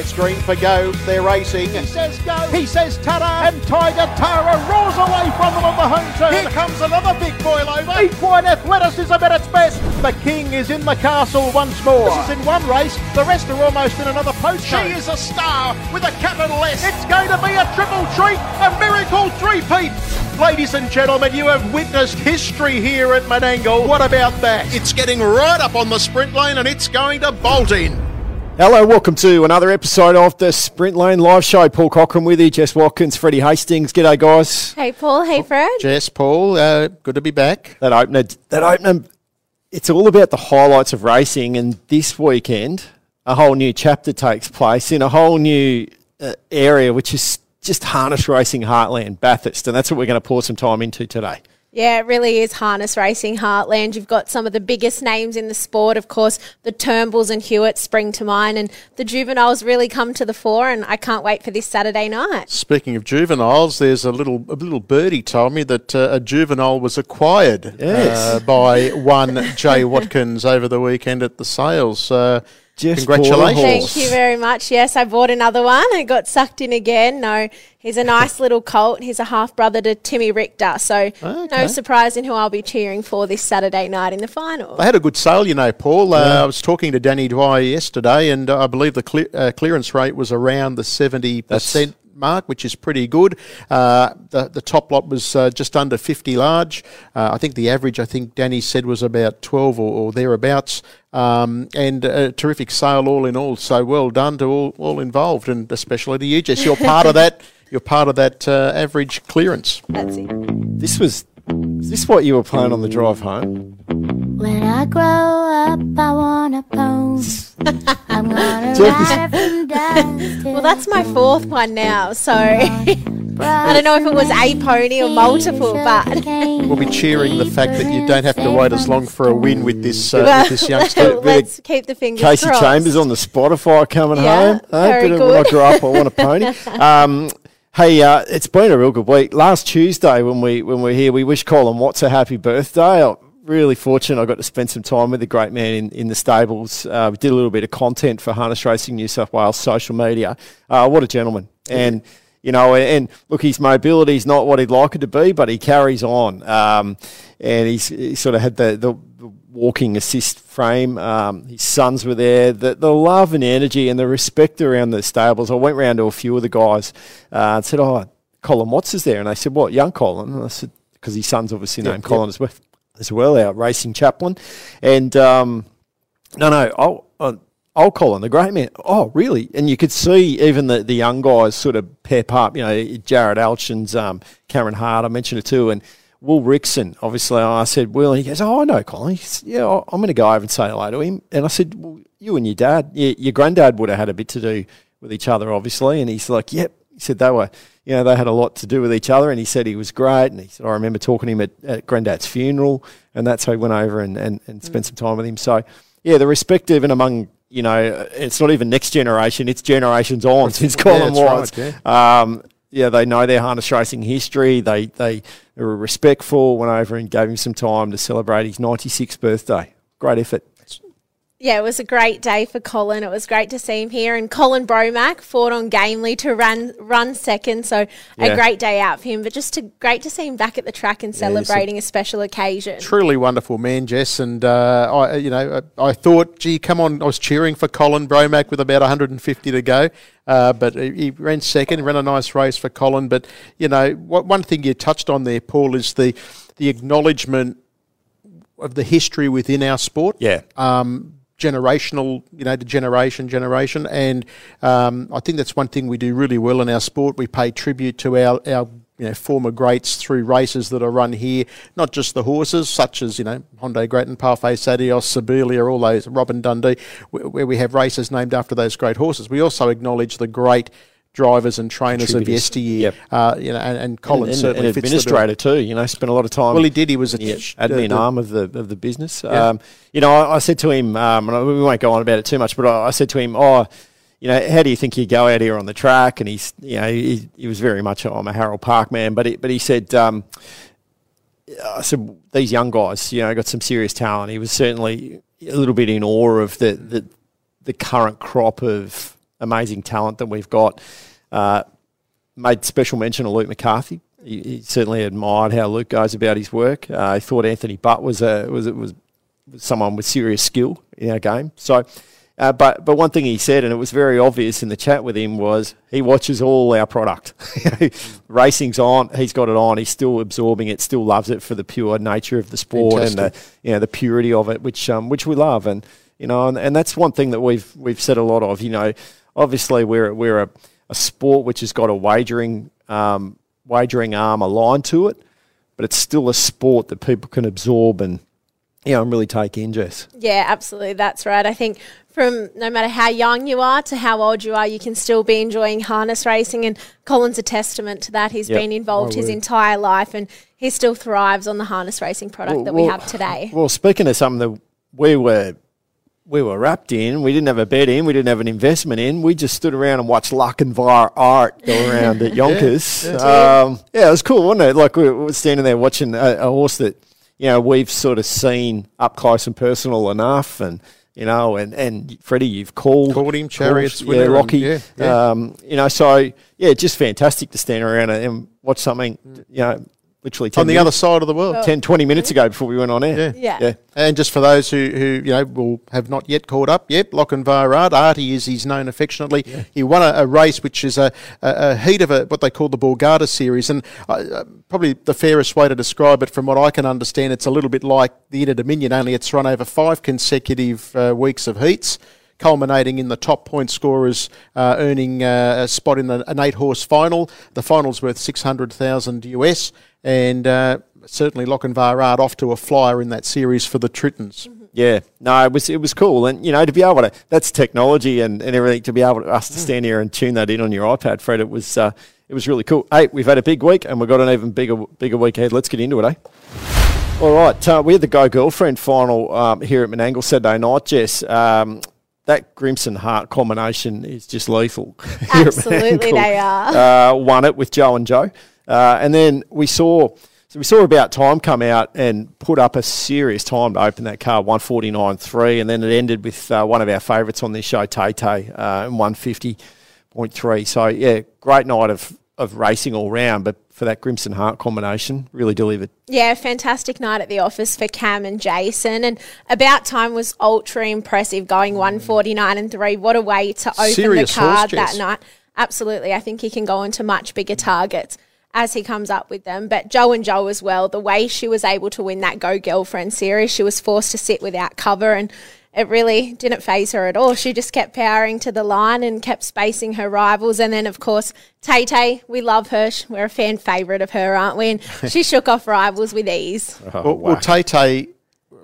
It's green for go. They're racing. He says go. He says ta And Tiger Tara roars away from them on the home turn. Here comes another big boil over. Equine athleticism at its best. The king is in the castle once more. This is in one race. The rest are almost in another post. She is a star with a capital S. It's going to be a triple treat, a miracle three-peat. Ladies and gentlemen, you have witnessed history here at Menangle. What about that? It's getting right up on the sprint lane and it's going to bolt in. Hello, welcome to another episode of the Sprint Lane Live Show. Paul Cochran with you, Jess Watkins, Freddie Hastings. G'day, guys. Hey, Paul. Hey, Fred. Jess, Paul, uh, good to be back. That opener, that opener, it's all about the highlights of racing, and this weekend, a whole new chapter takes place in a whole new uh, area, which is just harness racing heartland, Bathurst, and that's what we're going to pour some time into today. Yeah, it really is harness racing heartland. You've got some of the biggest names in the sport. Of course, the Turnbulls and Hewitts spring to mind, and the juveniles really come to the fore. And I can't wait for this Saturday night. Speaking of juveniles, there's a little a little birdie told me that uh, a juvenile was acquired Yes. uh, by one Jay Watkins over the weekend at the sales. Uh, Jess congratulations! Borderhorse. Thank you very much. Yes, I bought another one. I got sucked in again. No, he's a nice little colt. He's a half brother to Timmy Richter. So, no surprise in who I'll be cheering for this Saturday night in the final. They had a good sale, you know, Paul. Uh, I was talking to Danny Dwyer yesterday, and uh, I believe the cle- uh, clearance rate was around the seventy percent mark, which is pretty good. Uh, the the top lot was uh, just under fifty large. Uh, I think the average, I think Danny said, was about twelve or, or thereabouts. Um, and a terrific sale all in all. So well done to all, all involved, and especially to you, Jess. You're part of that. You're part of that uh, average clearance. That's it. This was, is this what you were playing on the drive home? When I grow up, I want a pony. I'm gonna Jeff ride from dusk till Well, that's my fourth one now. So, I don't know if it was a pony or multiple, but We'll be cheering the fact that you don't have to wait as long for a win with this uh, with this youngster. let's keep the fingers Kasey crossed. Chambers on the Spotify coming Yeah, home. Eh, very bit of when I good. grew up, I want a pony. um, hey, uh, it's been a real good week. Last Tuesday when we when we are here, we wish Colin Watts a happy birthday. I'm really fortunate I got to spend some time with the great man in, in the stables. Uh, we did a little bit of content for Harness Racing New South Wales social media. Uh, what a gentleman. And you know, and look, his mobility is not what he'd like it to be, but he carries on. Um, and he's, he sort of had the, the walking assist frame. Um, his sons were there. The, the love and energy and the respect around the stables. I went round to a few of the guys uh, and said, "Oh, Colin Watts is there," and they said, "What, young Colin?" And I said, "Because his son's obviously named Colin as well, as well, our racing chaplain." And um, no, no, oh, uh, old Colin, the great man. Oh, really? And you could see even the, the young guys sort of pep up. You know, Jarrod Alchin's, um, Cameron Hart, I mentioned it too, and Will Rixon. Obviously, I said, Will, and he goes, Oh, I know Colin. He says, yeah, I'm going to go over and say hello to him. And I said, Well, you and your dad, your, your granddad would have had a bit to do with each other, obviously. And he's like, Yep. He said they were, you know, they had a lot to do with each other. And he said he was great. And he said, I remember talking to him at, at granddad's funeral. And that's how he went over and, and, and spent some time with him. So, yeah, the respect even among you know, it's not even next generation; it's generations on since Colin Watts. right, Um, yeah, they know their harness racing history. They they were respectful. Went over and gave him some time to celebrate his 96th birthday. Great effort. Yeah, it was a great day for Colin. It was great to see him here. And Colin Bromack fought on Gamely to run run second. So Yeah. a great day out for him. But just to, great to see him back at the track and he's a- celebrating a special occasion. Truly wonderful man, Jess, and uh, I, you know, I, I thought, gee, come on, I was cheering for Colin Bromack with about 150 to go, uh, but he, he ran second, ran a nice race for Colin. But you know, what, one thing you touched on there, Paul, is the the acknowledgement of the history within our sport. Yeah. um, generational, you know, to generation, generation. And um, I think that's one thing we do really well in our sport. We pay tribute to our, our you know, former greats through races that are run here, not just the horses, such as, you know, Hondo Grattan, Paleface Adios, Sibelia, all those, Robin Dundee, where we have races named after those great horses. We also acknowledge the great drivers and trainers of yesteryear. Yep. Uh, you know, and, and Colin and, certainly and fits the administrator too. You know, spent a lot of time. Well, he did. He was a the ch- admin the- arm of the of the business. Um, you know, I, I said to him, um, and I- we won't go on about it too much, but I, I said to him, "Oh, you know, how do you think you go out here on the track?" And he's, you know, he, he was very much, I'm a Harold Park man, but he, but he said. Um, I said these young guys, you know, got some serious talent. He was certainly a little bit in awe of the the, the current crop of amazing talent that we've got. Uh, made special mention of Luke McCarthy. He, he certainly admired how Luke goes about his work. Uh, he thought Anthony Butt was a was was, was someone with serious skill in our game. So. Uh, but but one thing he said, and it was very obvious in the chat with him, was he watches all our product. Racing's on, he's got it on. He's still absorbing it, still loves it for the pure nature of the sport and the you know the purity of it, which um, which we love. And you know, and, and that's one thing that we've we've said a lot of. You know, obviously we're we're a, a sport which has got a wagering um, wagering arm aligned to it, but it's still a sport that people can absorb and you know and really take in. Jess. Yeah, absolutely. That's right. I think from no matter how young you are to how old you are, you can still be enjoying harness racing. And Colin's a testament to that. He's Yep, been involved his entire life and he still thrives on the harness racing product Well- that we well- have today. Well, speaking of something that we were we were wrapped in, we didn't have a bet in, we didn't have an investment in. We just stood around and watched Lochinvar Art go around at Yonkers. yeah, um, yeah, it was cool, wasn't it? Like we we were standing there watching a, a horse that you know we've sort of seen up close and personal enough, and you know, and and Freddie, you've called Called him, Chariots yeah, winner and- yeah, yeah. Um, you know, so yeah, just fantastic to stand around and watch something, you know, literally 10 on the minutes- other side of the world. 10, 20 minutes ago before we went on air. Yeah. Yeah. Yeah. And just for those who, who you know will have not yet caught up, yep, Lochinvar Art, Artie is he's known affectionately. He won a, a race which is a, a, a heat of a, what they call the Borgata series, and uh, uh, probably the fairest way to describe it, from what I can understand, it's a little bit like the Inter Dominion, only it's run over five consecutive uh, weeks of heats. Culminating in the top point scorers uh, earning uh, a spot in an eight horse final. The final's worth 600,000 US, and uh, certainly Lochinvar Art off to a flyer in that series for the Tritons. Yeah, no, it was it was cool, and you know to be able to that's technology and, and everything to be able to us to stand here and tune that in on your iPad, Fred. It was uh, it was really cool. Hey, we've had a big week, and we've got an even bigger bigger week ahead. Let's get into it, eh? All right, uh, we had the Go Girlfriend final um, here at Menangle Saturday night, Jess. Um, that Grimson Hart combination is just lethal. Absolutely, they are. uh, won it with Joe and Joe. Uh, and then we saw so we saw about time come out and put up a serious time to open that car, 149.3, and then it ended with uh, one of our favourites on this show, Tay Tay, uh, in 150.3. So yeah, great night of, of racing all round, but for that Grimson Hart combination, really delivered. Yeah, fantastic night at the office for Cam and Jason. And about time was ultra impressive, going mm. 149 and 3. What a way to open Serious the card that night. Absolutely. I think he can go into much bigger targets as he comes up with them. But Joe and Joe as well, the way she was able to win that Go Girlfriend series, she was forced to sit without cover and it really didn't phase her at all. She just kept powering to the line and kept spacing her rivals. And then, of course, Tay Tay, we love her. We're a fan favourite of her, aren't we? And she shook off rivals with ease. Oh, well, well, Tay Tay,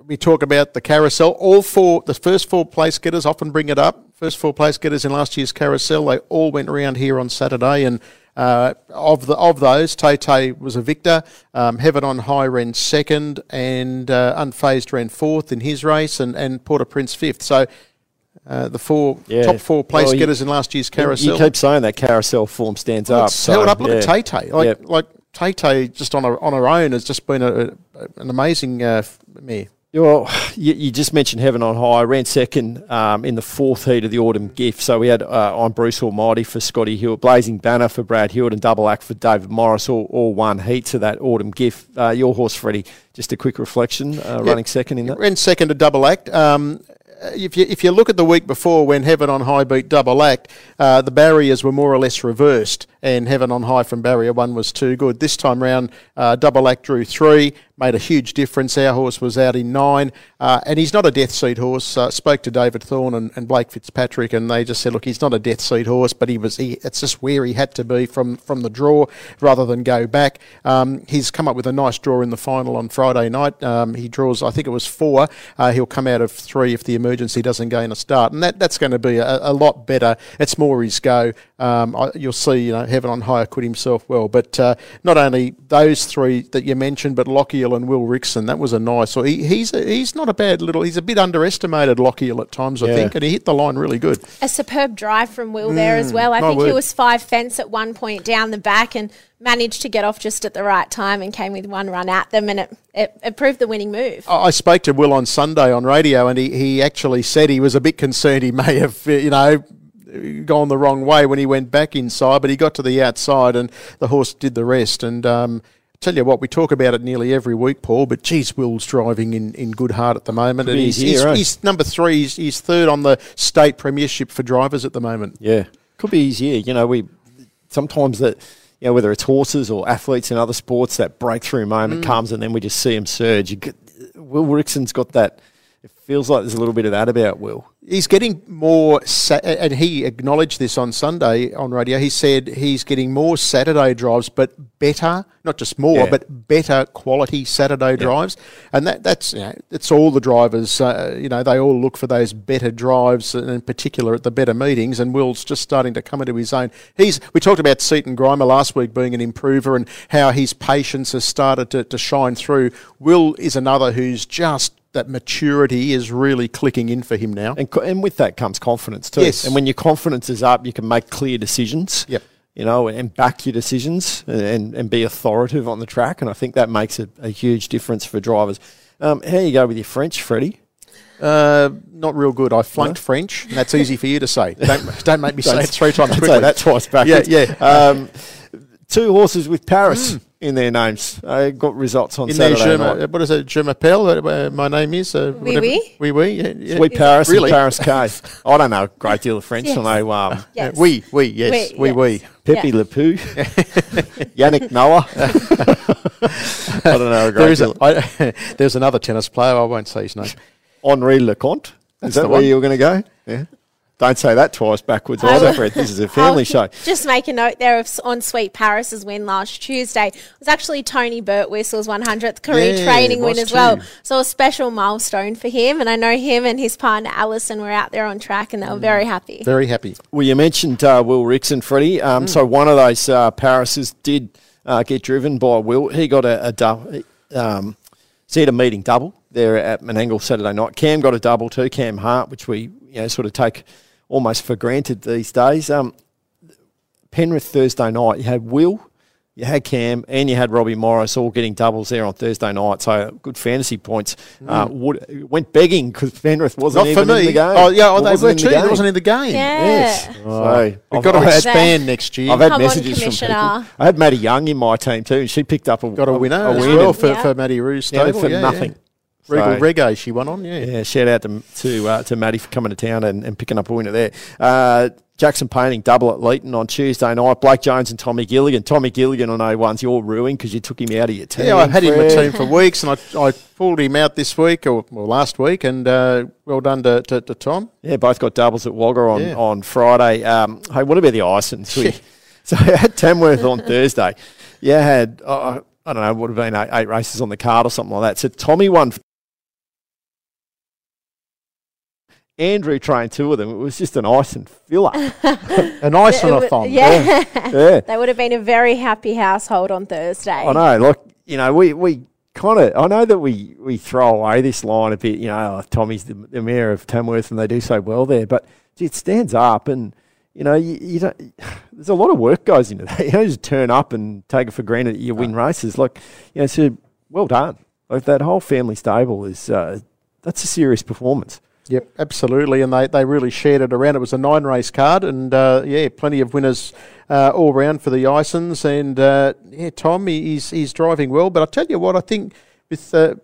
we talk about the carousel. All four, the first four place getters often bring it up. First four place getters in last year's carousel, they all went around here on Saturday, and uh, of the of those, Tay Tay was a victor. Um, Heaven on High ran second, and uh, Unfazed ran fourth in his race, and and Port au Prince fifth. So. Uh, the four Yeah. top four place Well, you- getters in last year's carousel. You keep saying that carousel form stands Well, up. it's held up. Look at yeah. Tay Tay. Like Yep. like Tay Tay, just on her on her own, has just been a, a, an amazing uh, mare. Well, you, you just mentioned Heaven on High. Ran second um, in the fourth heat of the Autumn Gift. So we had uh, on Bruce Almighty for Scotty Hewitt, Blazing Banner for Brad Hewitt, and Double Act for David Morris, all, all one heat of that Autumn Gift. Uh, your horse, Freddie, just a quick reflection, uh, running second in that. Ran second to Double Act. Um, if you if you look at the week before when Heaven on High beat Double Act, uh, the barriers were more or less reversed, and Heaven on High from barrier one was too good. This time round, uh, Double Act drew three, made a huge difference. Our horse was out in nine, uh, and he's not a death seat horse. Uh, spoke to David Thorne and, and Blake Fitzpatrick, and they just said, look, he's not a death seat horse, but he was. He, it's just where he had to be from from the draw rather than go back. Um, he's come up with a nice draw in the final on Friday night. Um, he draws, I think it was four. Uh, he'll come out of three if the emergency doesn't gain a start, and that, that's going to be a, a lot better. It's more his go. Um, I, you'll see, you know, Heaven on High acquit himself well, but uh, not only those three that you mentioned, but Lochiel and Will Rixon. That was a nice. Or he, he's a, he's not a bad little. He's a bit underestimated, Lochiel at times, I Yeah. think, and he hit the line really good. A superb drive from Will there as well. I my think he was five fence at one point down the back and managed to get off just at the right time and came with one run at them, and it, it, it proved the winning move. I I spoke to Will on Sunday on radio, and he, he actually said he was a bit concerned he may have, you know, gone the wrong way when he went back inside, but he got to the outside and the horse did the rest. And um, tell you what, we talk about it nearly every week, Paul, but geez, Will's driving in, in good heart at the moment. And be he's, he's, eh? he's number three, he's, he's third on the state premiership for drivers at the moment. Yeah, could be his year. You know, we sometimes that you know whether it's horses or athletes in other sports, that breakthrough moment comes and then we just see him surge. Get, Will Rixon's got that. It feels like there's a little bit of that about Will. He's getting more, sa- and he acknowledged this on Sunday on radio. He said he's getting more Saturday drives, but better, not just more, Yeah. but better quality Saturday drives. And that, that's you know, it's all the drivers. Uh, you know, they all look for those better drives, and in particular at the better meetings. And Will's just starting to come into his own. He's we talked about Seaton Grima last week being an improver, and how his patience has started to, to shine through. Will is another who's just that maturity is really clicking in for him now. And, co- and with that comes confidence too. Yes. And when your confidence is up, you can make clear decisions. Yep. You know, and back your decisions and, and be authoritative on the track. And I think that makes a, a huge difference for drivers. Um, how you go with your French, Freddie? Uh, not real good. I flunked French, and that's easy for you to say. Don't, don't make me say it three times quickly. say that twice Yeah, yeah. Um, two horses with Paris in their names. I got results on In there, Saturday je night. what is it? Je m'appelle. uh, my name is. Uh, Oui, whatever- oui. Oui, oui. Yeah, yeah. Sweet Paris Really? and Paris K. I don't know a great deal of French. Yes. I know um, Yes. Uh, oui, oui, yes, Oui, oui, yes. oui. Pepe Yeah. Le Pew, Yannick Noah. I don't know a great There is deal. a, I, there's another tennis player. I won't say his name. Henri Leconte. That's Is that the where one. you were going to go? Yeah. Don't say that twice backwards I either, Fred. This is a family show. Just make a note there of on Sweet Paris's win last Tuesday. It was actually Tony Burtwhistle's 100th career Yeah, training win as well. So a special milestone for him. And I know him and his partner Alison were out there on track and they were very happy. Very happy. Well, you mentioned uh, Will Rixon, Freddie. Um, Mm. So one of those uh, Parises did uh, get driven by Will. He got a, a double. Um, so he had a meeting double there at Menangle Saturday night. Cam got a double too, Cam Hart, which we you know sort of take almost for granted these days. Um, Penrith Thursday night, you had Will, you had Cam, and you had Robbie Morris all getting doubles there on Thursday night. So good fantasy points. Uh, would, went begging because Penrith wasn't Mm. Not for even in me. the game. Oh, yeah, oh, they were in the too. It wasn't in the game. Yeah. Yes. So We've I've- got to I've expand next year. I've had Come on, messages from people. Commissioner. I had Maddie Young in my team too, and she picked up a got a winner a as win well for, Yeah. for Matty Ruse yeah, for yeah, nothing. Regal So- Reggae she won on, yeah. Yeah, shout out to to, uh, to Maddie for coming to town and, and picking up a winner there. Uh, Jackson Painting double at Leeton on Tuesday night. Blake Jones and Tommy Gilligan. Tommy Gilligan, I know one's your ruin because you took him out of your team. Yeah, I've had him in my team for weeks, and I, I pulled him out this week or, or last week, and uh, well done to, to, to Tom. Yeah, both got doubles at Wagga on, Yeah. on Friday. Um, hey, what about the Isons? So I had Tamworth on Thursday. Yeah, had, uh, I don't know, would have been eight, eight races on the card or something like that. So Tommy won. Andrew trained two of them. It was just an ice and filler. An ice and a thumb. Yeah. yeah. they would have been a very happy household on Thursday. I know, like you know, we we kind of. I know that we we throw away this line a bit. You know, oh, Tommy's the, the mayor of Tamworth, and they do so well there. But it stands up, and you know, you, you don't. There's a lot of work goes into that. You don't just turn up and take it for granted that you win races. Like you know, so well done. Like that whole family stable is uh, that's a serious performance. Yep, absolutely, and they, they really shared it around. It was a nine race card, and uh, yeah, plenty of winners uh, all round for the Isons. And uh, yeah, Tom, he- he's he's driving well. But I tell you what, I think with uh,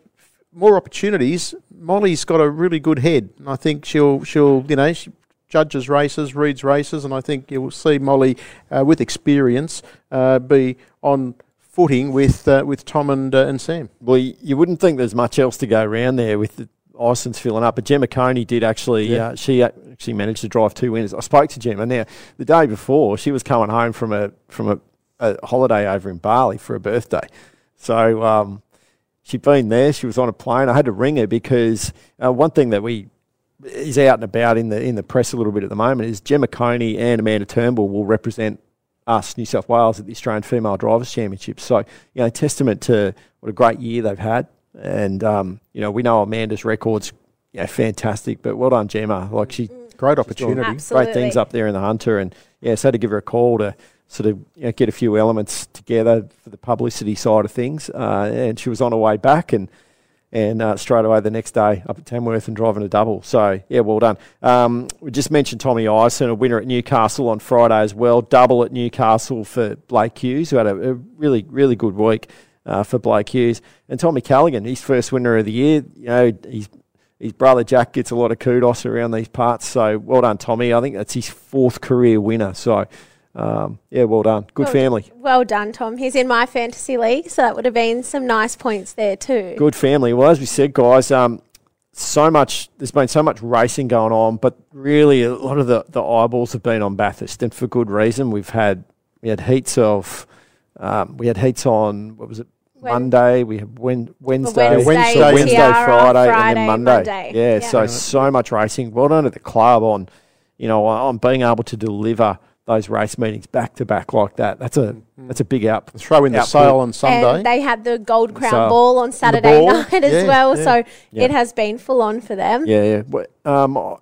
more opportunities, Molly's got a really good head, and I think she'll she'll you know she judges races, reads races, and I think you'll see Molly uh, with experience uh, be on footing with uh, with Tom and uh, and Sam. Well, you, you wouldn't think there's much else to go around there with the Isons filling up, but Gemma Coney did actually. Yeah. Uh, she actually managed to drive two winners. I spoke to Gemma now the day before. She was coming home from a from a, a holiday over in Bali for a birthday, so um, she'd been there. She was on a plane. I had to ring her because uh, one thing that we is out and about in the in the press a little bit at the moment is Gemma Coney and Amanda Turnbull will represent us, New South Wales, at the Australian Female Drivers Championship. So, you know, testament to what a great year they've had. And, um, you know, we know Amanda's record's you know, fantastic, but well done, Gemma. Like, she Great doing opportunity. Great things up there in the Hunter. And, yeah, so to give her a call to sort of you know, get a few elements together for the publicity side of things. Uh, and she was on her way back and, and uh, straight away the next day up at Tamworth and driving a double. So yeah, well done. Um, we just mentioned Tommy Ison, a winner at Newcastle on Friday as well. Double at Newcastle for Blake Hughes, who had a, a really really good week uh, for Blake Hughes, and Tommy Callaghan, his first winner of the year. You know, he's his brother Jack gets a lot of kudos around these parts. So well done, Tommy. I think that's his fourth career winner. So um, yeah, well done. Good Well- family. Well done, Tom. He's in my fantasy league, so that would have been some nice points there too. Good family. Well, as we said, guys, um, so much. There's been so much racing going on, but really a lot of the, the eyeballs have been on Bathurst, and for good reason. We've had we had heats of um, we had heats on what was it When- Monday. We have Wen- Wednesday, Wednesday, Wednesday, Wednesday, Tiara, Friday, and then Monday. Monday. Yeah, Yeah. so so much racing. Well done at the club on you know on being able to deliver those race meetings back to back like that. That's a that's a big out. Throw in the sale on Sunday. And they had the Gold Crown So- Ball on Saturday ball, night as yeah, well, yeah. so Yeah. it has been full on for them. Yeah, yeah. Well, Um,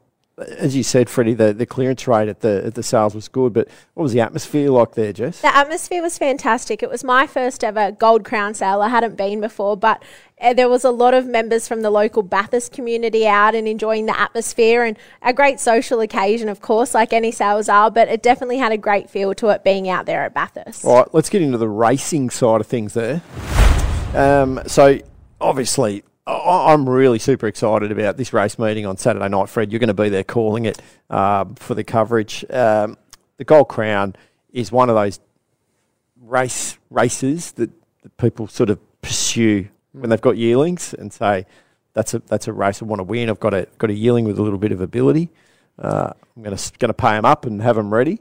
as you said, Freddie, the, the clearance rate at the at the sales was good, but what was the atmosphere like there, Jess? The atmosphere was fantastic. It was my first ever Gold Crown sale. I hadn't been before, but uh, there was a lot of members from the local Bathurst community out and enjoying the atmosphere and a great social occasion, of course, like any sales are, but it definitely had a great feel to it being out there at Bathurst. All right, let's get into the racing side of things there. Um, so, obviously, I'm really super excited about this race meeting on Saturday night, Fred. You're going to be there calling it um, for the coverage. Um, the Gold Crown is one of those race races that, that people sort of pursue when they've got yearlings and say, "That's a that's a race I want to win. I've got a got a yearling with a little bit of ability. Uh, I'm going to going to pay them up and have them ready."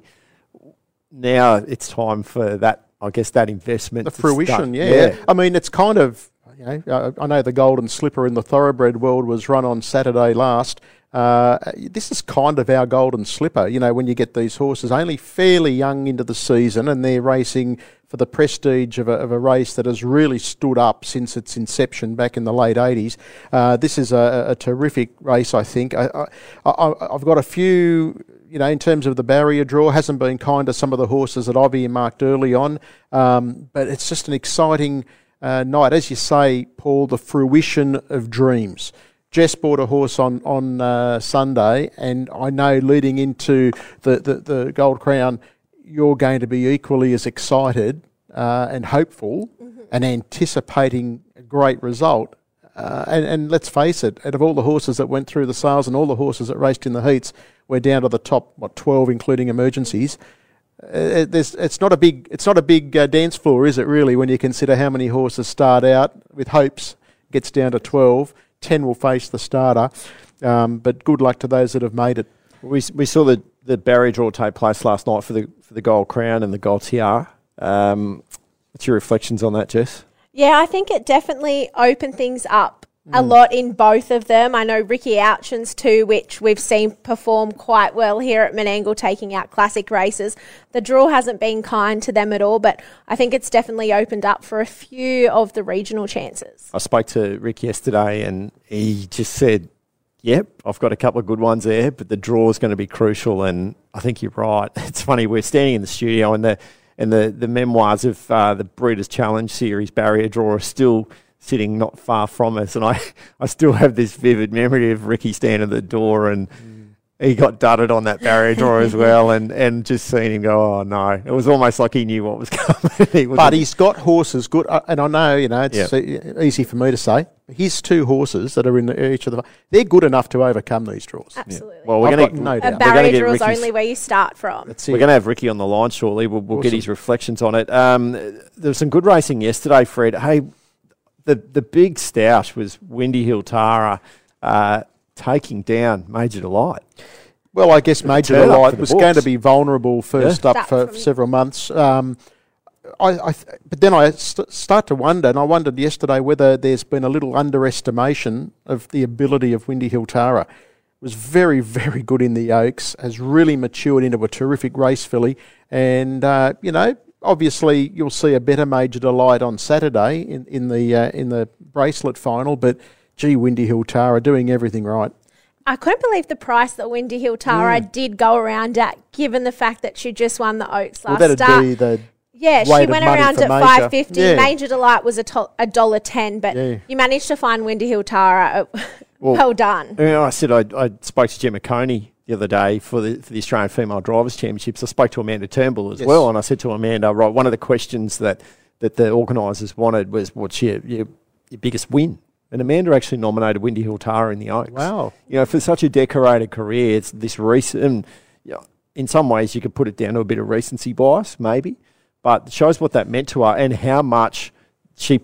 Now it's time for that. I guess that investment. the fruition, yeah. I mean, it's kind of, you know, uh, I know the golden slipper in the thoroughbred world was run on Saturday last. Uh, this is kind of our golden slipper, you know, when you get these horses only fairly young into the season and they're racing for the prestige of a, of a race that has really stood up since its inception back in the late 80s. Uh, this is a, a terrific race, I think. I, I've got a few you know, in terms of the barrier draw, hasn't been kind to some of the horses that I've earmarked early on. Um, but it's just an exciting uh, night. As you say, Paul, the fruition of dreams. Jess bought a horse on, on uh, Sunday, and I know leading into the, the, the Gold Crown, you're going to be equally as excited uh, and hopeful and anticipating a great result. Uh, and, and let's face it, out of all the horses that went through the sales and all the horses that raced in the heats, we're down to the top, what, 12, including emergencies. Uh, there's, it's not a big, it's not a big uh, dance floor, is it really, when you consider how many horses start out with hopes, gets down to 12, 10 will face the starter. Um, but good luck to those that have made it. We, we saw the, the barrier draw take place last night for the for the gold crown and the gold tiara. Um, what's your reflections on that, Jess? Yeah, I think it definitely opened things up Mm. a lot in both of them. I know Rickie Alchin's too, which we've seen perform quite well here at Menangle, taking out classic races. The draw hasn't been kind to them at all, but I think it's definitely opened up for a few of the regional chances. I spoke to Rick yesterday, and he just said, "Yep, I've got a couple of good ones there, but the draw is going to be crucial." And I think you're right. It's funny we're standing in the studio, and the and the the memoirs of uh, the Breeders' Challenge Series barrier draw are still sitting not far from us, and I I still have this vivid memory of Rickie standing at the door and. He got dudded on that barrier draw as well, and, and just seeing him go, oh no! It was almost like he knew what was coming. He But he's got horses good, uh, and I know you know it's e- easy for me to say. His two horses that are in the, each of the, they're good enough to overcome these draws. Absolutely. well, we're I've going got no a doubt. we're barrier get draw is Rickie's- only where you start from. That's We're going to have Rickie on the line shortly. We'll, we'll get his reflections on it. Um, there was some good racing yesterday, Fred. Hey, the the big stoush was Windy Hill Tara uh, taking down Major Delight. Well, I guess Major Delight for the was going to be vulnerable first up Start for several months. Um, I, I th- but then I st- start to wonder, and I wondered yesterday whether there's been a little underestimation of the ability of Windy Hill Tara. Was very, very good in the Oaks, has really matured into a terrific race filly, and uh, you know, obviously you'll see a better Major Delight on Saturday in in the uh, in the bracelet final. But gee, Windy Hill Tara doing everything right. I couldn't believe the price that Windy Hill Tara Mm. did go around at, given the fact that she just won the Oaks Well, last that'd start. be the Yeah, she went around at five fifty. Yeah. Major Delight was a to- a dollar ten, but Yeah. you managed to find Windy Hill Tara. Well, done. You know, I said I, I spoke to Gemma Coney the other day for the for the Australian Female Drivers Championships. I spoke to Amanda Turnbull as Yes. well, and I said to Amanda, right, one of the questions that, that the organisers wanted was what's your, your your biggest win? And Amanda actually nominated Windy Hill Tara in the Oaks. Wow. You know, for such a decorated career, it's this recent. And, you know, in some ways, you could put it down to a bit of recency bias, maybe, but it shows what that meant to her and how much she,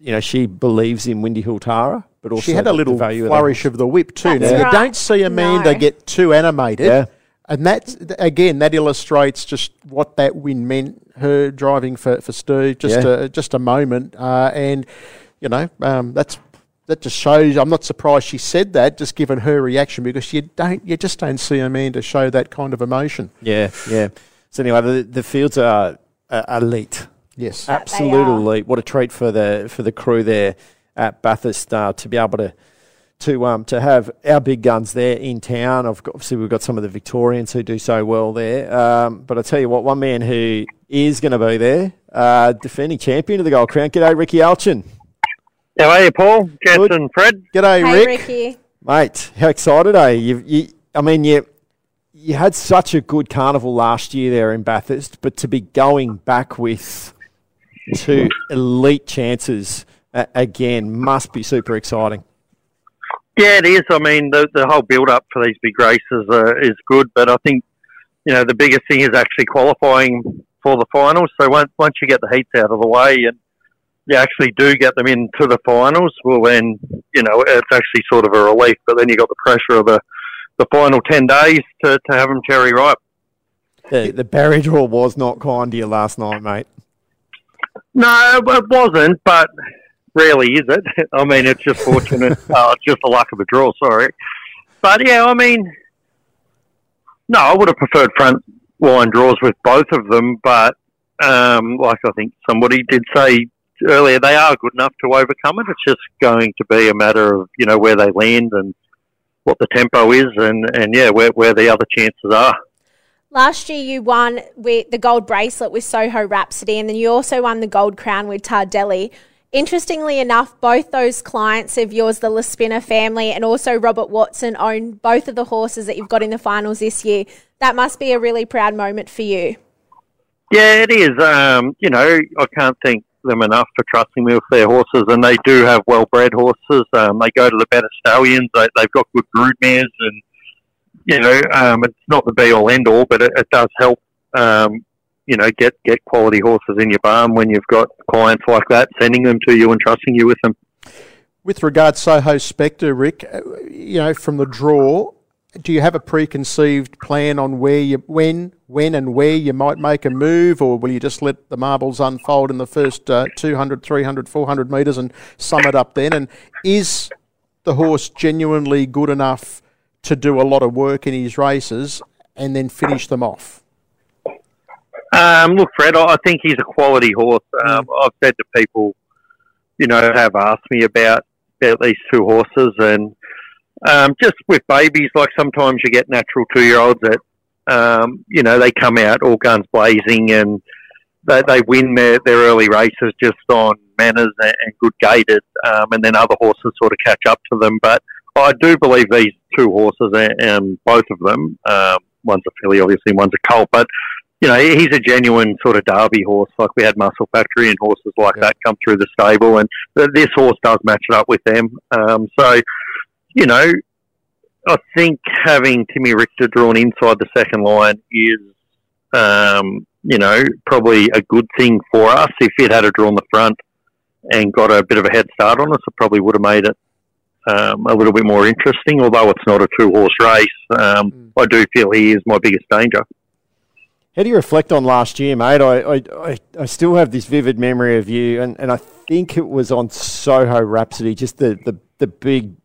you know, she believes in Windy Hill Tara. But also she had a little value of flourish of the whip too. That's now you don't see Amanda No. get too animated, Yeah. and that's again that illustrates just what that win meant. Her driving for, for Stu, just Yeah. a just a moment, uh, and you know um, that's that just shows. I'm not surprised she said that, just given her reaction, because you don't you just don't see Amanda show that kind of emotion. Yeah, yeah. So anyway, the, the fields are uh, elite, Yes, absolute elite. What a treat for the for the crew there at Bathurst uh, to be able to to um to have our big guns there in town. Of Obviously, we've got some of the Victorians who do so well there. Um, but I tell you what, one man who is going to be there, uh, defending champion of the Gold Crown. G'day, Rickie Alchin, How are you, Paul? Jess Good. and Fred? G'day, Hey, Rick. Rickie. mate. How excited are you? you, you I mean, you. You had such a good carnival last year there in Bathurst, but to be going back with two elite chances again must be super exciting. Yeah, it is. I mean, the the whole build up for these big races uh, is good, but I think you know the biggest thing is actually qualifying for the finals. So once once you get the heats out of the way and you actually do get them into the finals, well then you know it's actually sort of a relief. But then you got the pressure of the the final ten days to, to have them cherry ripe. The, the barrier draw was not kind to you last night, mate. No, it wasn't, but rarely is it. I mean, it's just fortunate. uh, it's just the luck of the draw, sorry. But yeah, I mean, no, I would have preferred front line draws with both of them, but um, like I think somebody did say earlier, they are good enough to overcome it. It's just going to be a matter of, you know, where they land and what the tempo is and, and yeah, where, where the other chances are. Last year, you won with the gold bracelet with Soho Rhapsody, and then you also won the gold crown with Tardelli. Interestingly enough, both those clients of yours, the Laspina family, and also Robert Watson, own both of the horses that you've got in the finals this year. That must be a really proud moment for you. Yeah, it is. Um, you know, I can't thank them enough for trusting me with their horses, and they do have well-bred horses. Um, they go to the better stallions. They, they've got good brood mares, and you know, um, it's not the be-all, end-all, but it, it does help. Um, you know, get get quality horses in your barn when you've got clients like that sending them to you and trusting you with them. With regard Soho Spectre, Rick, uh, you know, from the draw, do you have a preconceived plan on where you, when, when, and where you might make a move, or will you just let the marbles unfold in the first uh, 200, 300, 400 metres and sum it up then? And is the horse genuinely good enough to do a lot of work in his races and then finish them off? Um, look, Fred, I I think he's a quality horse. Um, I've said to people, you know, have asked me about, about these two horses, and um, just with babies, like sometimes you get natural two year olds that, um, you know, they come out all guns blazing and they, they win their, their early races just on manners and, and good gated, um, and then other horses sort of catch up to them. But I do believe these two horses, and, and both of them, um, one's a filly, obviously, one's a colt, but you know, he's a genuine sort of derby horse. Like we had Muscle Factory and horses like that come through the stable, and this horse does match it up with them. Um, so, you know, I think having Timmy Richter drawn inside the second line is, um, you know, probably a good thing for us. If it had a drawn the front and got a bit of a head start on us, it probably would have made it um, a little bit more interesting. Although it's not a two horse race, um, I do feel he is my biggest danger. How do you reflect on last year, mate? I, I, I, still have this vivid memory of you, and, and I think it was on Soho Rhapsody, just the, the, the big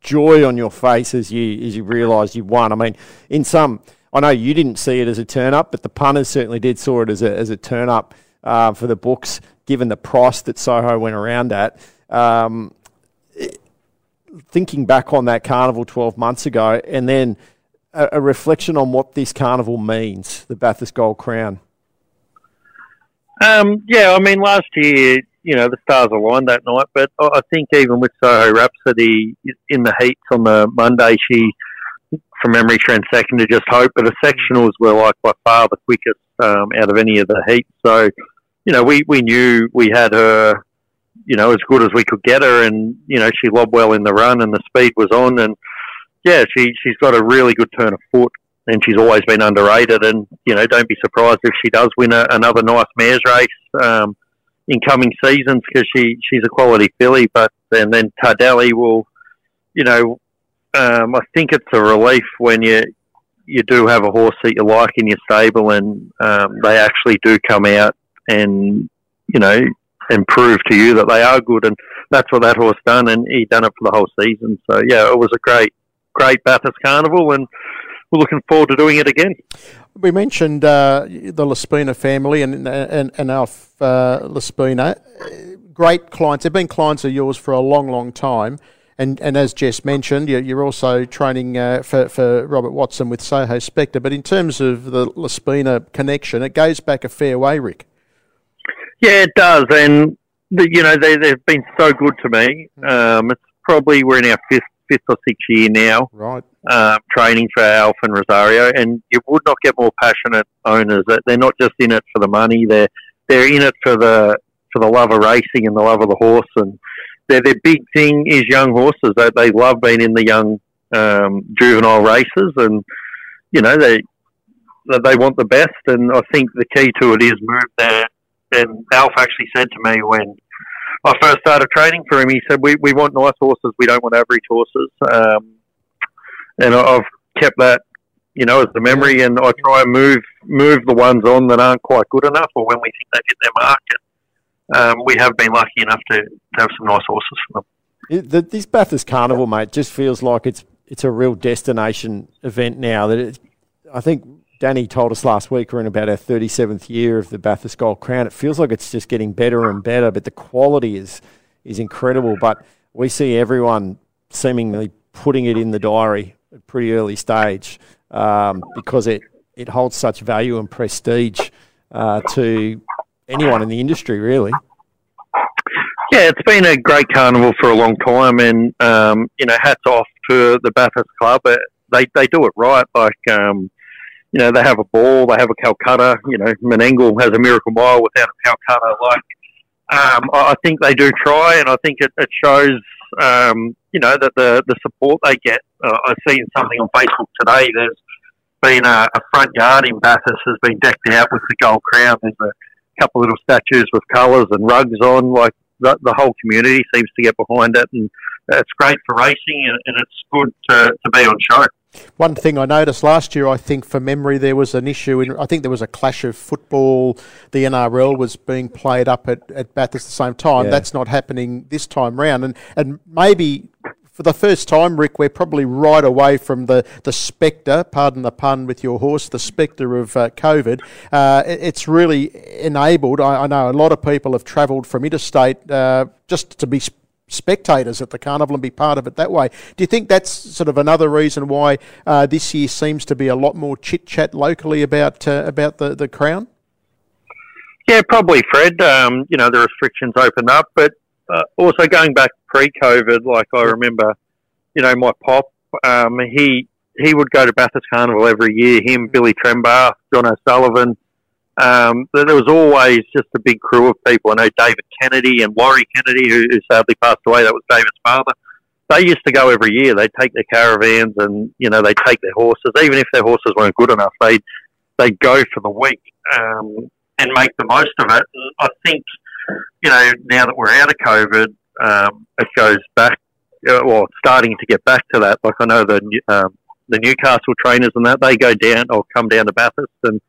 joy on your face as you as you realised you won. I mean, in some, I know you didn't see it as a turn up, but the punters certainly did saw it as a, as a turn up uh, for the books, given the price that Soho went around at. Um, thinking back on that carnival 12 months ago, and then a, a reflection on what this carnival means, the Bathurst Gold Crown. Um, yeah, I mean, last year, you know, the stars aligned that night, but I think even with Soho Rhapsody in the heats on the Monday, she, from memory, ran second to just hope, but the sectionals were like by far the quickest um, out of any of the heats. So, you know, we, we knew we had her, you know, as good as we could get her, and you know, she lobbed well in the run, and the speed was on, and yeah, she she's got a really good turn of foot and she's always been underrated. And you know, don't be surprised if she does win a, another nice mares race um, in coming seasons because she she's a quality filly. But and then Tardelli will, you know, um, I think it's a relief when you you do have a horse that you like in your stable and um, they actually do come out and you know and prove to you that they are good and that's what that horse done and he done it for the whole season so yeah it was a great great Bathurst Carnival and we're looking forward to doing it again. We mentioned uh, the Laspina family and and, and Alf uh, Laspina. Great clients. They've been clients of yours for a long, long time. And, and as Jess mentioned, you're also training uh, for, for Robert Watson with Soho Spectre. But in terms of the Laspina connection, it goes back a fair way, Rick. Yeah, it does. And, the, you know, they, they've been so good to me. Um, it's probably, we're in our fifth, fifth or sixth year now. Right um, training for Alf and Rosario, and you would not get more passionate owners. They're not just in it for the money; they're they're in it for the for the love of racing and the love of the horse. And their their big thing is young horses. They they love being in the young um, juvenile races, and you know they they want the best. And I think the key to it is move there. And Alf actually said to me when I first started training for him, he said, "We we want nice horses. We don't want average horses." Um, and I've kept that, you know, as the memory, and I try and move move the ones on that aren't quite good enough, or when we think they've hit their mark. um, we have been lucky enough to, to have some nice horses for them. The, this Bathurst Carnival, mate, just feels like it's it's a real destination event now. That I think Danny told us last week we're in about our 37th year of the Bathurst Gold Crown. It feels like it's just getting better and better, but the quality is is incredible. But we see everyone seemingly putting it in the diary at a pretty early stage um, because it, it holds such value and prestige uh, to anyone in the industry, really. Yeah, it's been a great carnival for a long time, and um, you know, hats off to the Bathurst Club. They they do it right. Like um, you know, they have a ball, they have a Calcutta. You know, Menangle has a Miracle Mile without a Calcutta. Like, um, I think they do try, and I think it, it shows um, you know, that the, the support they get. Uh, I've seen something on Facebook today. There's been a, a, front yard in Bathurst has been decked out with the gold crown. There's a couple little statues with colours and rugs on. Like the, the, whole community seems to get behind it, and it's great for racing, and, and it's good to, to be on show. One thing I noticed last year, I think for memory, there was an issue in. I think there was a clash of football. The NRL was being played up at, at Bathurst at the same time. Yeah. That's not happening this time round, and and maybe for the first time, Rick, we're probably right away from the, the spectre, pardon the pun with your horse, the spectre of uh, COVID. Uh, it's really enabled, I, I, know a lot of people have travelled from interstate uh, just to be spectators at the carnival and be part of it that way. Do you think that's sort of another reason why uh, this year seems to be a lot more chit chat locally about uh, about the, the crown? Yeah, probably, Fred. Um, you know, the restrictions opened up, but uh, also going back pre-COVID, like I remember, you know, my pop, um, he he would go to Bathurst Carnival every year. Him, Billy Trembar, John O'Sullivan. Um, there was always just a big crew of people. I know David Kennedy and Laurie Kennedy, who, who sadly passed away. That was David's father. They used to go every year. They'd take their caravans and you know they'd take their horses, even if their horses weren't good enough. They'd they'd go for the week um, and make the most of it. And I think you know, now that we're out of COVID, um, it goes back, uh, well, starting to get back to that. Like I know the um, the Newcastle trainers and that they go down or come down to Bathurst and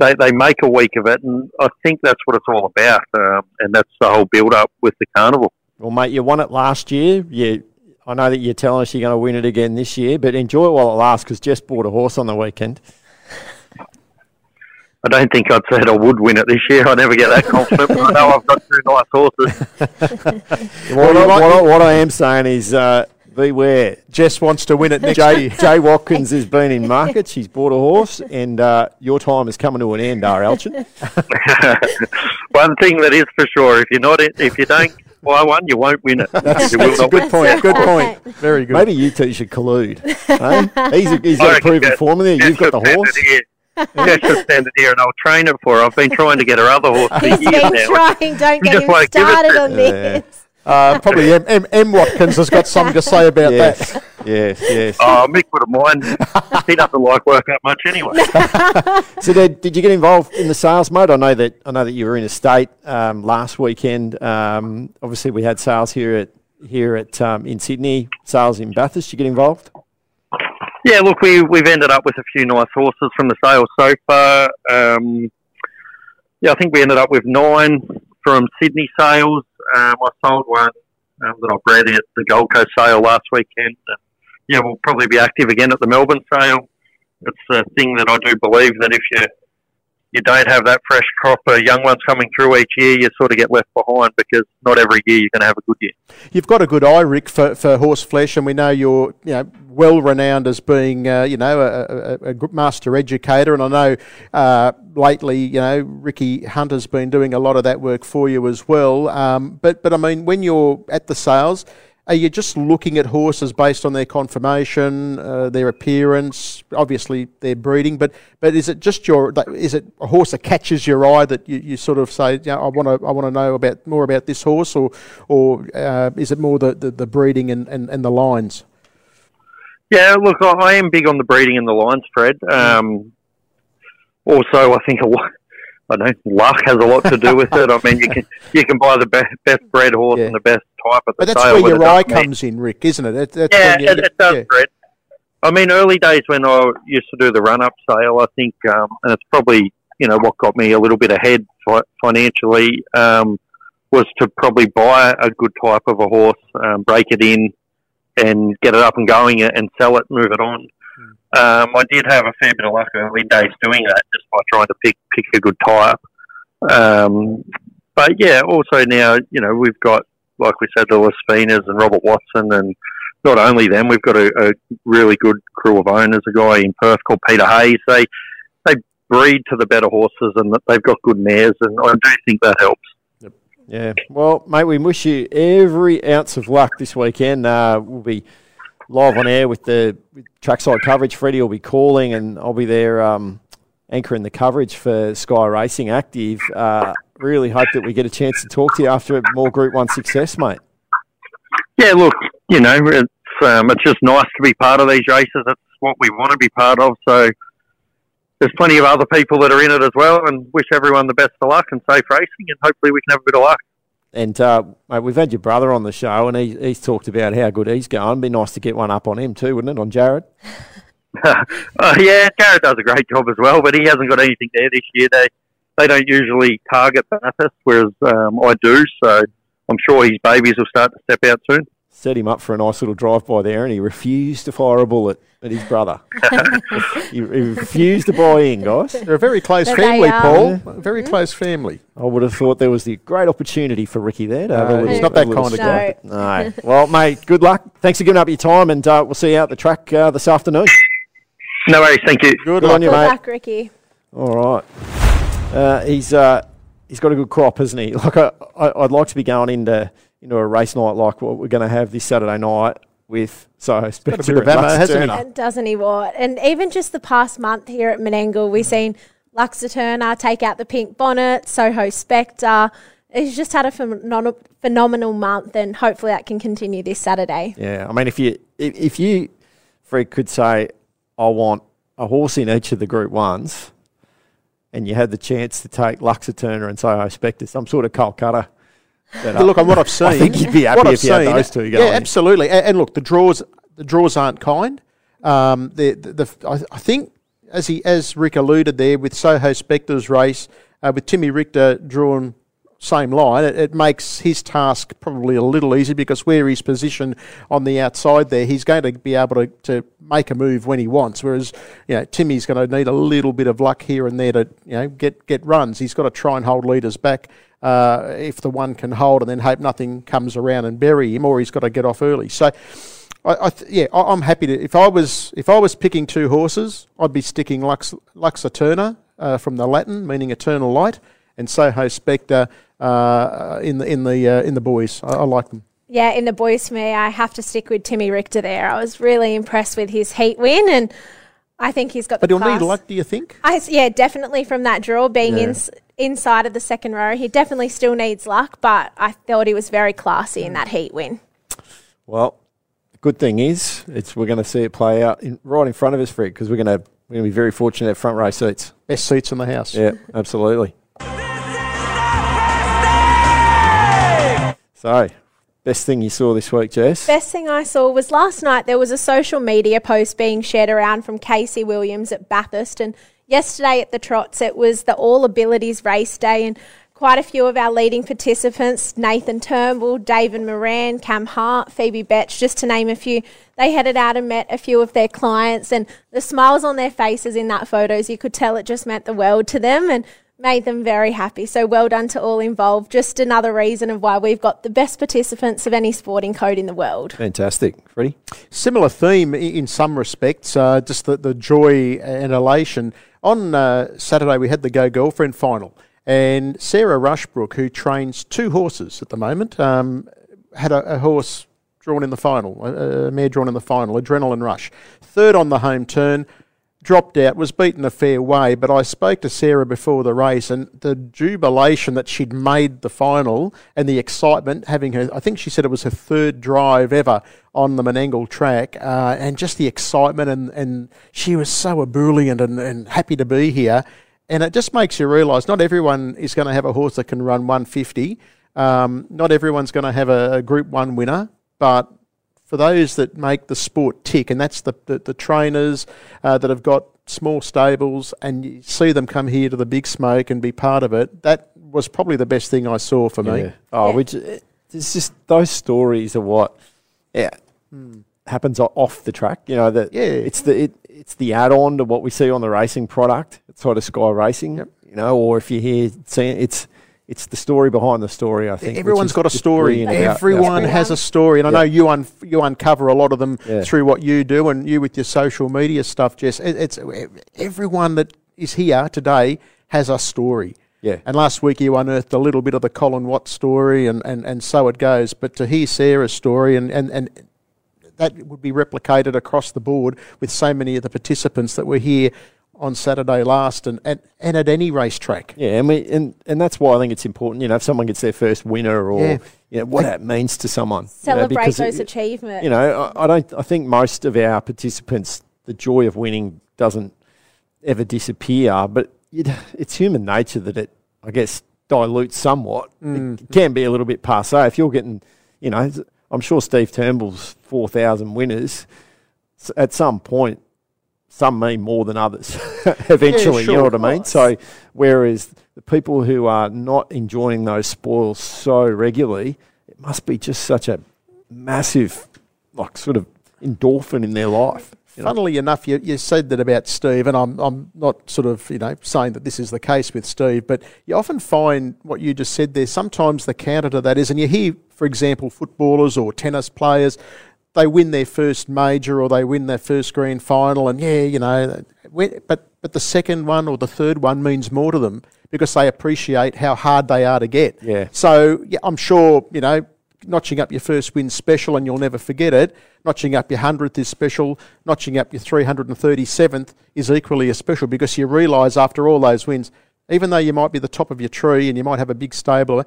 they, they make a week of it, and I think that's what it's all about, um, and that's the whole build up with the carnival. Well, mate, you won it last year. You, I know that you're telling us you're going to win it again this year, but enjoy it while it lasts because Jess bought a horse on the weekend. I don't think I'd said I would win it this year. I never get that confident, but I know I've got two nice horses. what, I, what, I, what, I, am saying is uh, Beware. Jess wants to win it next Jay, year. Jay Watkins has been in market. She's bought a horse, and uh, your time is coming to an end, R. Alchin. One thing that is for sure, if you're not, in, if you don't buy one, you won't win it. That's, you will that's a good win. point. Good right. point. Very good. Maybe you two should collude. eh? He's, he's I got a proven Jess- form there. You've got the should stand horse. It here. Jess should stand it here, and I'll train it for her. I've been trying to get her other horse for He's years been now. trying. Don't get just him won't give it started to- on Yeah. this. Uh, probably M, M, M. Watkins has got something to say about Yes, that. yes, yes. Oh, Mick would have mind. He doesn't like work that much anyway. So, did, did you get involved in the sales mode? I know that I know that you were in a state um, last weekend. Um, obviously, we had sales here at here at um, in Sydney. Sales in Bathurst. Did you get involved? Yeah, look, we we've ended up with a few nice horses from the sales so far. Um, yeah, I think we ended up with nine from Sydney sales. Um, I sold one um, that I bred at the Gold Coast sale last weekend. And, yeah, we'll probably be active again at the Melbourne sale. It's a thing that I do believe that if you you don't have that fresh crop of young ones coming through each year, you sort of get left behind because not every year you're going to have a good year. You've got a good eye, Rick, for, for horse flesh, and we know you're you know well renowned as being uh, you know a, a, a master educator. And I know uh, lately, you know, Ricky Hunter's been doing a lot of that work for you as well. Um, but but I mean, when you're at the sales, are you just looking at horses based on their conformation, uh, their appearance, obviously their breeding? But but is it just your is it a horse that catches your eye that you, you sort of say, yeah, I want to I want to know about more about this horse, or or uh, is it more the, the, the breeding and, and, and the lines? Yeah, look, I, I am big on the breeding and the lines, Fred. Um, also, I think a lot, I don't know, luck has a lot to do with it. I mean, you can you can buy the best, best bred horse Yeah. and the best type at the But that's where your eye doesn't mean- comes in, Rick, isn't it? That- that's Yeah, it, it does, yeah. Fred. I mean, early days when I used to do the run-up sale, I think, um, and it's probably you know what got me a little bit ahead fi- financially um, was to probably buy a good type of a horse, um, break it in, and get it up and going, and sell it, move it on. Um, I did have a fair bit of luck early days doing that, just by trying to pick pick a good type. Um, but yeah, also now you know we've got like we said the Laspinas and Robert Watson and not only them, we've got a, a really good crew of owners. A guy in Perth called Peter Hayes. They they breed to the better horses, and they've got good mares, and I do think that helps. Yeah. Well, mate, we wish you every ounce of luck this weekend. Uh, we'll be live on air with the with trackside coverage. Freddie will be calling, and I'll be there um, anchoring the coverage for Sky Racing Active. Uh, really hope that we get a chance to talk to you after more Group One success, mate. Yeah, look, you know, it's um, it's just nice to be part of these races. That's what we want to be part of. So there's plenty of other people that are in it as well, and wish everyone the best of luck and safe racing, and hopefully we can have a bit of luck. And uh, mate, we've had your brother on the show, and he, he's talked about how good he's going. Be nice to get one up on him too, wouldn't it, on Jarrod? uh, yeah, Jarrod does a great job as well, but he hasn't got anything there this year. They they don't usually target Bathurst, whereas um, I do. So I'm sure his babies will start to step out soon. Set him up for a nice little drive by there, and he refused to fire a bullet at his brother. he, he refused to buy in, guys. They're a very close There they family, are. Paul. A very close family. I would have thought there was the great opportunity for Rickie there. To have a little, he's not that a kind of strike. guy. No. Well, mate, good luck. Thanks for giving up your time, and uh, we'll see you out the track uh, this afternoon. No worries, thank you. Good, Good on you, Good mate. luck, Rickie. All right. Uh, he's uh, he's got a good crop, hasn't he? Like I, I, I'd like to be going into into a race night like what we're going to have this Saturday night with Soho Spectre bit of and ammo, Lux hasn't he? Turner. And doesn't he what? And even just the past month here at Menangle, we've mm. seen Lux Eterna take out the pink bonnet, Soho Spectre. He's just had a phenom- phenomenal month, and hopefully that can continue this Saturday. Yeah, I mean, if you if, if you, Fred, could say, I want a horse in each of the Group Ones, and you had the chance to take Lux Eterna and Soho Spectre, some sort of Calcutta. But look, on what I've seen, I think you'd be happy if you had those two Yeah, absolutely. And, and look, the draws the draws aren't kind. Um, the, the, the I, I think as he as Rick alluded there with Soho Spectre's race uh, with Timmy Richter drawn same line, it, it makes his task probably a little easier because where he's positioned on the outside there, he's going to be able to, to make a move when he wants. Whereas, you know, Timmy's going to need a little bit of luck here and there to, you know, get, get runs. He's got to try and hold leaders back uh, if the one can hold and then hope nothing comes around and bury him, or he's got to get off early. So I, I th- yeah, I, I'm happy to. If I was if I was picking two horses, I'd be sticking Lux Lux Eterna uh, from the Latin, meaning eternal light, and Soho Spectre uh, in the in the uh, in the boys. I, I like them. Yeah, in the boys for me, I have to stick with Timmy Richter there. I was really impressed with his heat win, and I think he's got But the he'll class. need luck, do you think? I, yeah, definitely from that draw being Yeah. in, inside of the second row, he definitely still needs luck. But I thought he was very classy in that heat win. Well, the good thing is, it's we're going to see it play out in, right in front of us, Fred, because we're going to we're going to be very fortunate to have front row seats. Best seats in the house. Yeah, absolutely. So, best thing you saw this week, Jess? Best thing I saw was last night there was a social media post being shared around from Kasey Williams at Bathurst, and yesterday at the Trots it was the All Abilities Race Day, and quite a few of our leading participants Nathan Turnbull, David Moran, Cam Hart, Phoebe Betch, just to name a few. They headed out and met a few of their clients, and the smiles on their faces in that photos, you could tell it just meant the world to them, and made them very happy. So well done to all involved. Just another reason of why we've got the best participants of any sporting code in the world. Fantastic, Freddie. Similar theme in some respects, uh, just the, the joy and elation. On uh, Saturday, we had the Go Girlfriend final, and Sarah Rushbrook, who trains two horses at the moment, um, had a, a horse drawn in the final, a, a mare drawn in the final, Adrenaline Rush. Third on the home turn, dropped out, was beaten a fair way, but I spoke to Sarah before the race and the jubilation that she'd made the final and the excitement, having her, I think she said it was her third drive ever on the Menangle track, uh, and just the excitement, and, and she was so ebullient and, and happy to be here. And it just makes you realise not everyone is going to have a horse that can run 150. Um, not everyone's going to have a, a Group 1 winner, but for those that make the sport tick, and that's the, the, the trainers uh, that have got small stables, and you see them come here to the big smoke and be part of it, that was probably the best thing I saw for me. Oh, Yeah. which it's just those stories are what, yeah, happens off the track. You know that Yeah. it's the it, it's the add-on to what we see on the racing product. It's sort of Sky Racing, you know, or if you hear seeing it's it's the story behind the story. I think everyone's got a story. brilliant about Everyone has a story, and I know you un- you uncover a lot of them Yeah. through what you do, and you with your social media stuff, Jess. It, it's everyone that is here today has a story. Yeah. And last week you unearthed a little bit of the Colin Watt story, and, and, and so it goes. But to hear Sarah's story, and, and, and that would be replicated across the board with so many of the participants that were here on Saturday last, and, and, and at any racetrack. Yeah, and, we, and and that's why I think it's important. You know, if someone gets their first winner, or Yeah. you know, what that means to someone. you know, Celebrate those it- achievements. You know, I, I don't. I think most of our participants, the joy of winning doesn't ever disappear, but it, it's human nature that it, I guess, dilutes somewhat. Mm. It can be a little bit passe if you're getting, you know, I'm sure Steve Turnbull's four thousand winners. s- At some point, some mean more than others. Eventually, you sure. know what I mean. So, whereas the people who are not enjoying those spoils so regularly, it must be just such a massive, like, sort of endorphin in their life. you know? Funnily enough, you, you said that about Steve, and I'm, I'm not sort of you know saying that this is the case with Steve, but you often find what you just said there. Sometimes the counter to that is, and you hear, for example, footballers or tennis players, they win their first major or they win their first grand final, and yeah, you know, but but the second one or the third one means more to them because they appreciate how hard they are to get. Yeah. So yeah, I'm sure you know notching up your first win special and you'll never forget it. Notching up your hundredth is special. Notching up your 337th is equally as special because you realise after all those wins, even though you might be the top of your tree and you might have a big stable,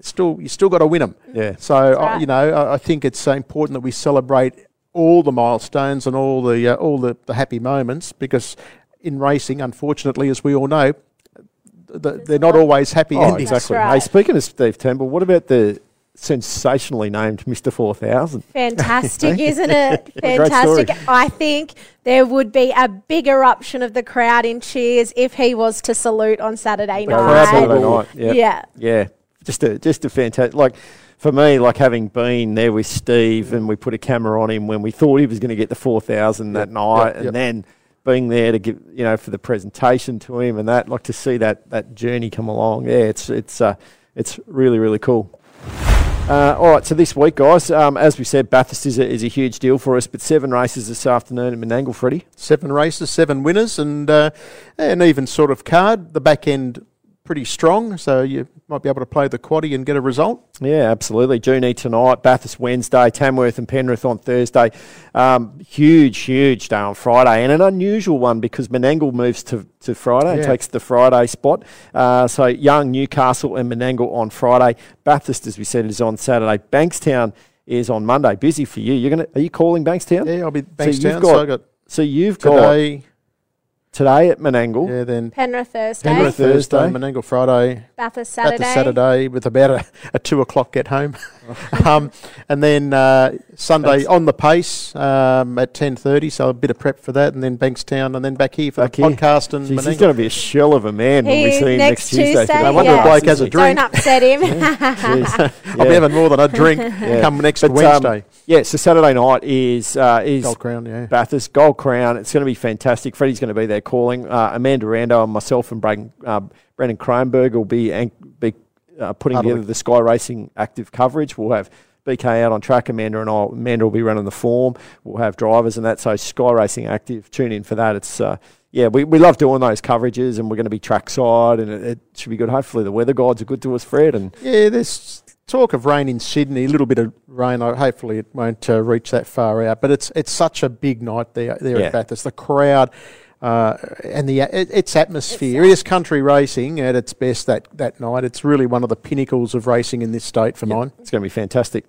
still you still got to win them. Yeah. So I, you know, I, I think it's so important that we celebrate all the milestones and all the uh, all the, the happy moments because in racing, unfortunately, as we all know, the, they're not always happy Oh, endings. exactly. right. Hey, speaking of Steve Turnbull, what about the sensationally named Mr. 4000? Fantastic, isn't it? Fantastic. I think there would be a big eruption of the crowd in cheers if he was to salute on Saturday The night. Saturday night. Yep. Yeah. Yeah. Just a just a fantastic like for me, like having been there with Steve and we put a camera on him when we thought he was going to get the four thousand that night, yep, and yep. then being there to give you know for the presentation to him and that, like to see that that journey come along. Yeah, it's it's uh, it's really really cool. Uh, all right, so this week, guys, um, as we said, Bathurst is a, is a huge deal for us, but seven races this afternoon at Menangle, Freddie. Seven races, seven winners, and uh, an even sort of card. The back end pretty strong, so you might be able to play the quaddy and get a result. Yeah, absolutely. Junee tonight, Bathurst Wednesday, Tamworth and Penrith on Thursday. Um, huge, huge day on Friday, and an unusual one because Menangle moves to, to Friday and Yeah. takes the Friday spot. Uh, so Young, Newcastle, and Menangle on Friday. Bathurst, as we said, is on Saturday. Bankstown is on Monday. Busy for you. You're gonna? Are you calling Bankstown? Yeah, I'll be Bankstown. So you've So, got I got So you've got today. today at Menangle. Yeah, then Penrith Thursday, Penrith Thursday, Thursday. Menangle Friday, Bathurst Saturday. Bathurst Saturday with about a, a two o'clock get home, um, and then uh, Sunday Thanks. on the pace um, at ten thirty. So a bit of prep for that, and then Bankstown, and then back here for Back the here. podcast and Jeez, he's going to be a shell of a man when we see him next next Tuesday. Tuesday, for the No wonder yeah. the bloke has a podcast, drink. Don't upset him. Jeez. I'll be having more than a drink Yeah. come next But, um, Wednesday. yeah, so Saturday night is uh, is Gold Crown, yeah. Bathurst Gold Crown. It's going to be fantastic. Freddie's going to be there calling. Uh, Amanda Rando and myself and Braden, uh, Brandon Kronberg will be an- be uh, putting Huddling. together the Sky Racing active coverage. We'll have BK out on track. Amanda and I, Amanda will be running the form. We'll have drivers and that. So Sky Racing active. Tune in for that. It's uh, yeah, we, we love doing those coverages, and we're going to be trackside, and it, it should be good. Hopefully, the weather gods are good to us, Fred, and Yeah, there's talk of rain in Sydney. A little bit of rain. Hopefully, it won't uh, reach that far out. But it's it's such a big night there there Yeah. at Bathurst. The crowd. Uh, and the it, its atmosphere. It is country racing at its best that, that night. It's really one of the pinnacles of racing in this state for mine. it's going to be fantastic.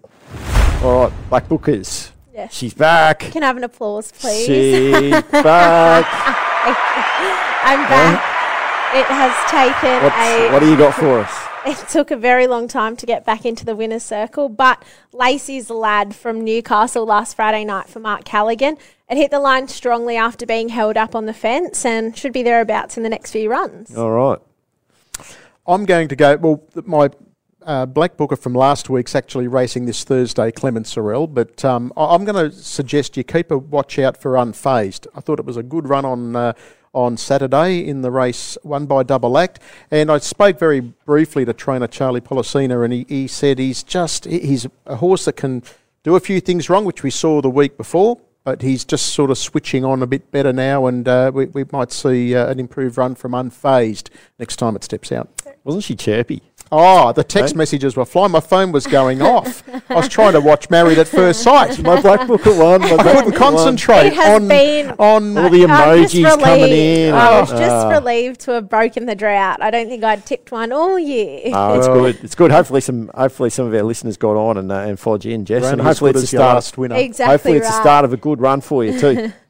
All right, Black Bookers. Yes. She's back. Can I have an applause, please? She's back. I'm back. It has taken What's, a. what do you got for us? It took a very long time to get back into the winner's circle, but Lacey's lad from Newcastle last Friday night for Mark Callaghan. It hit the line strongly after being held up on the fence and should be thereabouts in the next few runs. All right. I'm going to go. Well, my uh, black booker from last week's actually racing this Thursday, Clement Sorrell. But um, I- I'm going to suggest you keep a watch out for Unfazed. I thought it was a good run on uh, on Saturday in the race won by Double Act, and I spoke very briefly to trainer Charlie Policina, and he, he said he's just he's a horse that can do a few things wrong, which we saw the week before. But he's just sort of switching on a bit better now, and uh, we, we might see uh, an improved run from Unfazed next time it steps out. Wasn't she chirpy? Oh, the text Right? messages were flying. My phone was going off. I was trying to watch Married at First Sight. My black booker one. My I couldn't concentrate It on been- on All the emojis coming in. I was just Ah. relieved to have broken the drought. I don't think I'd tipped one all year. Oh, it's good. It's good. Hopefully, some hopefully some of our listeners got on and uh, and followed you in, Jess. You're And hopefully, it's the your start. last winner. exactly hopefully, it's right. the start of a good run for you too.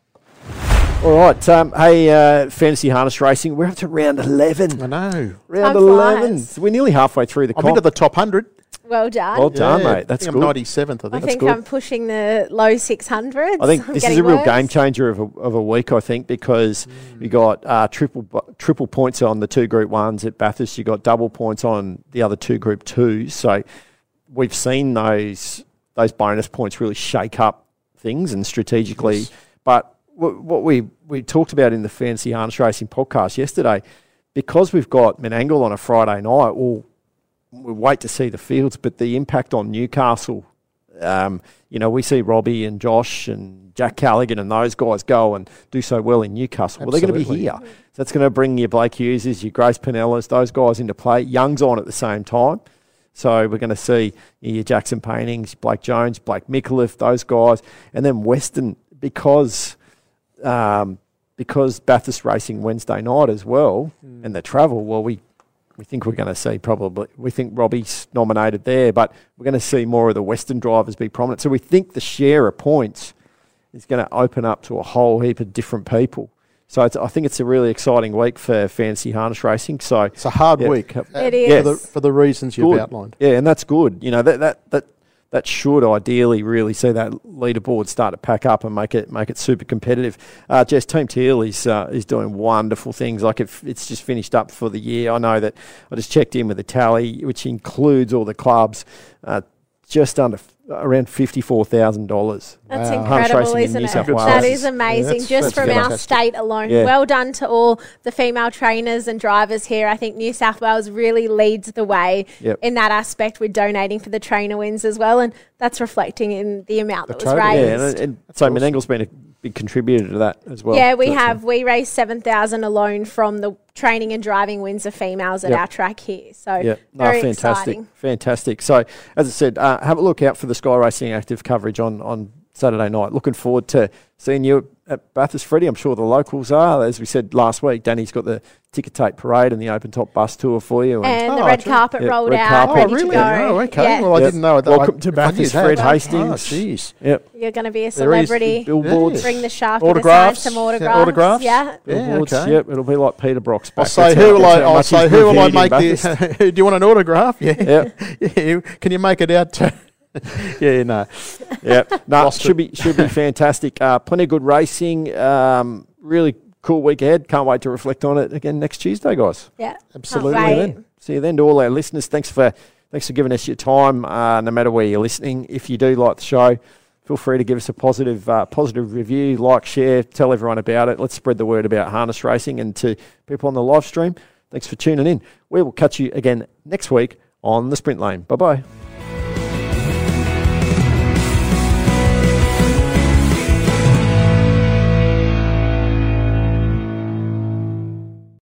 All right. Um, hey, uh, fantasy harness racing. We're up to round eleven. I know. Round Time eleven. flies. So we're nearly halfway through the I'm comp. into the top hundred. Well done. Well done, Yeah, mate. That's I think good. I'm 97th. I I think. think good. I'm pushing the low 600s. I think I'm this is getting a real worse. game changer of a, of a week. I think because you got uh, triple bu- triple points on the two Group Ones at Bathurst. You got double points on the other two Group Twos. So we've seen those those bonus points really shake up things and strategically. But what, what we we talked about in the Fantasy harness racing podcast yesterday, because we've got Menangle on a Friday night. Well, we wait to see the fields, but the impact on Newcastle um, you know, we see Robbie and Josh and Jack Callaghan and those guys go and do so well in Newcastle. Well, they're going to be here. So that's going to bring your Blake Hugheses, your Grace Panellas, those guys into play. Young's on at the same time. So we're going to see your Jackson Paintings, Blake Jones, Blake Micallef, those guys. And then Western, because um, because Bathurst racing Wednesday night as well and the travel, well, we we think we're going to see probably, we think Robbie's nominated there, but we're going to see more of the Western drivers be prominent. So we think the share of points is going to open up to a whole heap of different people. So it's, I think it's a really exciting week for fantasy harness racing. So It's a hard Yeah. week. uh, It For the, for the reasons you've Good. outlined. yeah, and that's good. You know that that that that should ideally really see that leaderboard start to pack up and make it make it super competitive. Uh, Jess Team Teal is uh, is doing wonderful things. Like if it's just finished up for the year. I know that I just checked in with the tally, which includes all the clubs. Uh, just under around fifty-four thousand dollars. That's Wow. Incredible, racing isn't New it? South That Wales. is amazing, that's- just that's from our state alone. Yeah. Well done to all the female trainers and drivers here. I think New South Wales really leads the way Yep. in that aspect with donating for the trainer wins as well, and that's reflecting in the amount that was total, Yeah, raised. and, and so Menangle's been a big contributor to that as well. yeah, we have. We raised seven thousand alone from the training and driving wins of females at Yep. our track here. So Yeah, no, very fantastic, exciting. fantastic. So, as I said, uh, have a look out for the Sky Racing Active coverage on on Saturday night. Looking forward to seeing you at Bathurst, Freddie. I'm sure the locals are. As we said last week, Danny's got the ticker tape parade and the open top bus tour for you. And the Oh, red true. carpet Yeah, rolled red out, carpet. Oh, really? Oh, okay. Yeah. Well, I Yep. didn't know that. Welcome I- to if I knew Bathurst, that- Fred Oh, Hastings. jeez. yep, You're going to be a There is celebrity. billboards, Bring the shark Autographs. Autographs. some Yeah, autographs. autographs. Yeah. Yeah, billboards. okay. Yep, it'll be like Peter Brock's. I'll say who will I? I'll say who will I make this? the? do you want an autograph? Yeah. Yeah. Can you make it out? To, yeah, no. yeah, no, Lost should be should be fantastic. Uh, plenty of good racing. Um, really cool week ahead. Can't wait to reflect on it again next Tuesday, guys. Yeah. Absolutely. Can't wait. Then see you then to all our listeners. Thanks for thanks for giving us your time. Uh, no matter where you're listening, if you do like the show, feel free to give us a positive uh, positive review, like, share, tell everyone about it. Let's spread the word about harness racing and to people on the live stream. Thanks for tuning in. We will catch you again next week on the Sprint Lane. Bye bye.